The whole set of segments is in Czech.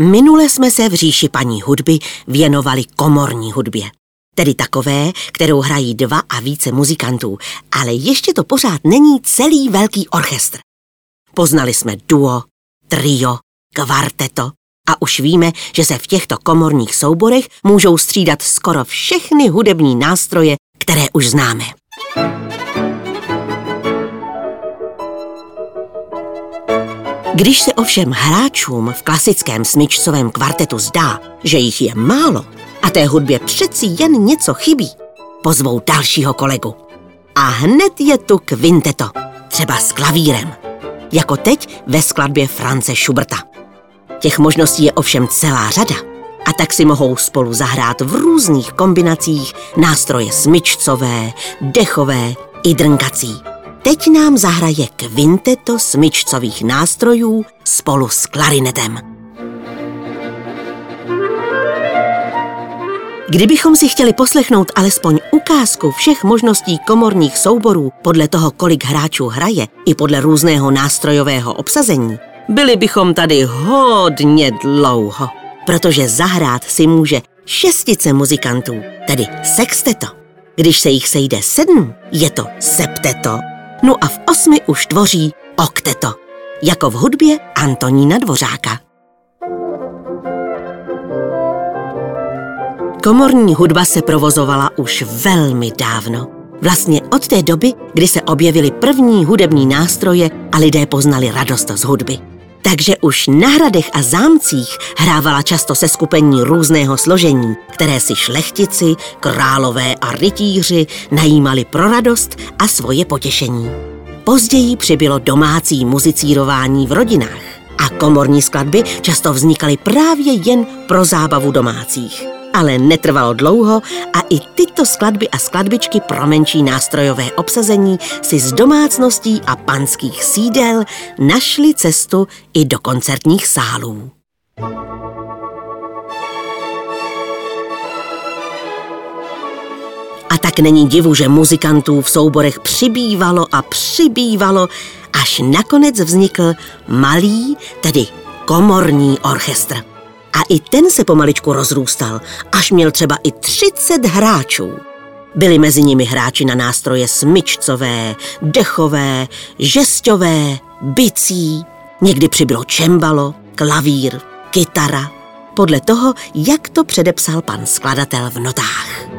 Minule jsme se v říši paní hudby věnovali komorní hudbě. Tedy takové, kterou hrají dva a více muzikantů, ale ještě to pořád není celý velký orchestr. Poznali jsme duo, trio, kvarteto a už víme, že se v těchto komorních souborech můžou střídat skoro všechny hudební nástroje, které už známe. Když se ovšem hráčům v klasickém smyčcovém kvartetu zdá, že jich je málo a té hudbě přeci jen něco chybí, pozvou dalšího kolegu. A hned je tu kvinteto, třeba s klavírem, jako teď ve skladbě France Schuberta. Těch možností je ovšem celá řada a tak si mohou spolu zahrát v různých kombinacích nástroje smyčcové, dechové i drnkací. Teď nám zahraje kvinteto smyčcových nástrojů spolu s klarinetem. Kdybychom si chtěli poslechnout alespoň ukázku všech možností komorních souborů podle toho, kolik hráčů hraje, i podle různého nástrojového obsazení, byli bychom tady hodně dlouho, protože zahrát si může šestice muzikantů, tedy sexteto. Když se jich sejde sedm, je to septeto no a v osmi už tvoří okteto, jako v hudbě Antonína Dvořáka. Komorní hudba se provozovala už velmi dávno. Vlastně od té doby, kdy se objevily první hudební nástroje a lidé poznali radost z hudby. Takže už na hradech a zámcích hrávala často se skupení různého složení, které si šlechtici, králové a rytíři najímali pro radost a svoje potěšení. Později přibylo domácí muzicírování v rodinách a komorní skladby často vznikaly právě jen pro zábavu domácích. Ale netrvalo dlouho a i tyto skladby a skladbičky pro menší nástrojové obsazení si z domácností a panských sídel našli cestu i do koncertních sálů. A tak není divu, že muzikantů v souborech přibývalo a přibývalo, až nakonec vznikl malý, tedy komorní orchestr. A i ten se pomaličku rozrůstal, až měl třeba i 30 hráčů. Byli mezi nimi hráči na nástroje smyčcové, dechové, žesťové, bicí, někdy přibylo čembalo, klavír, kytara, podle toho, jak to předepsal pan skladatel v notách.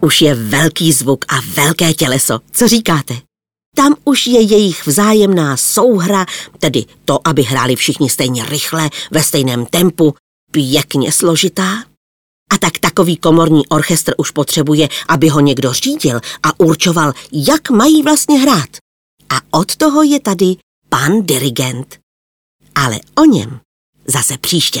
Už je velký zvuk a velké těleso. Co říkáte? Tam už je jejich vzájemná souhra, tedy to, aby hráli všichni stejně rychle, ve stejném tempu, pěkně složitá. A tak takový komorní orchestr už potřebuje, aby ho někdo řídil a určoval, jak mají vlastně hrát. A od toho je tady pan dirigent. Ale o něm zase příště.